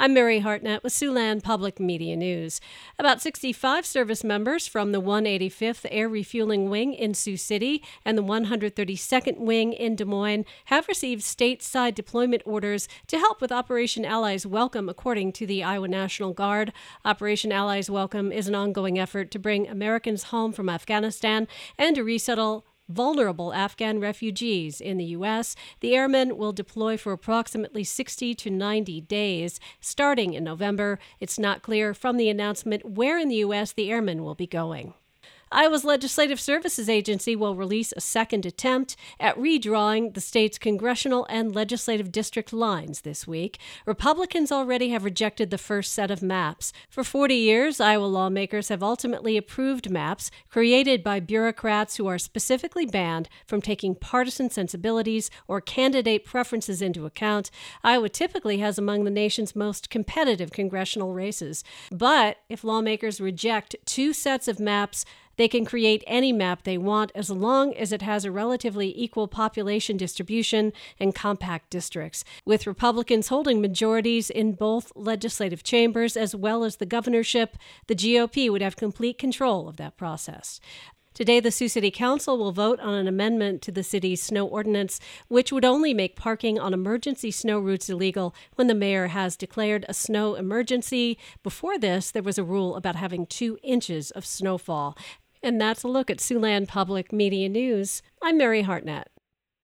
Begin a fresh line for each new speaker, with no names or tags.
I'm Mary Hartnett with Siouxland Public Media News. About 65 service members from the 185th Air Refueling Wing in Sioux City and the 132nd Wing in Des Moines have received stateside deployment orders to help with Operation Allies Welcome, according to the Iowa National Guard. Operation Allies Welcome is an ongoing effort to bring Americans home from Afghanistan and to resettle vulnerable Afghan refugees in the U.S. The airmen will deploy for approximately 60 to 90 days, starting in November. It's not clear from the announcement where in the U.S. the airmen will be going. Iowa's Legislative Services Agency will release a second attempt at redrawing the state's congressional and legislative district lines this week. Republicans already have rejected the first set of maps. For 40 years, Iowa lawmakers have ultimately approved maps created by bureaucrats who are specifically banned from taking partisan sensibilities or candidate preferences into account. Iowa typically has among the nation's most competitive congressional races. But if lawmakers reject two sets of maps, they can create any map they want as long as it has a relatively equal population distribution and compact districts. With Republicans holding majorities in both legislative chambers as well as the governorship, the GOP would have complete control of that process. Today, the Sioux City Council will vote on an amendment to the city's snow ordinance, which would only make parking on emergency snow routes illegal when the mayor has declared a snow emergency. Before this, there was a rule about having two inches of snowfall. And that's a look at Siouxland Public Media News. I'm Mary Hartnett.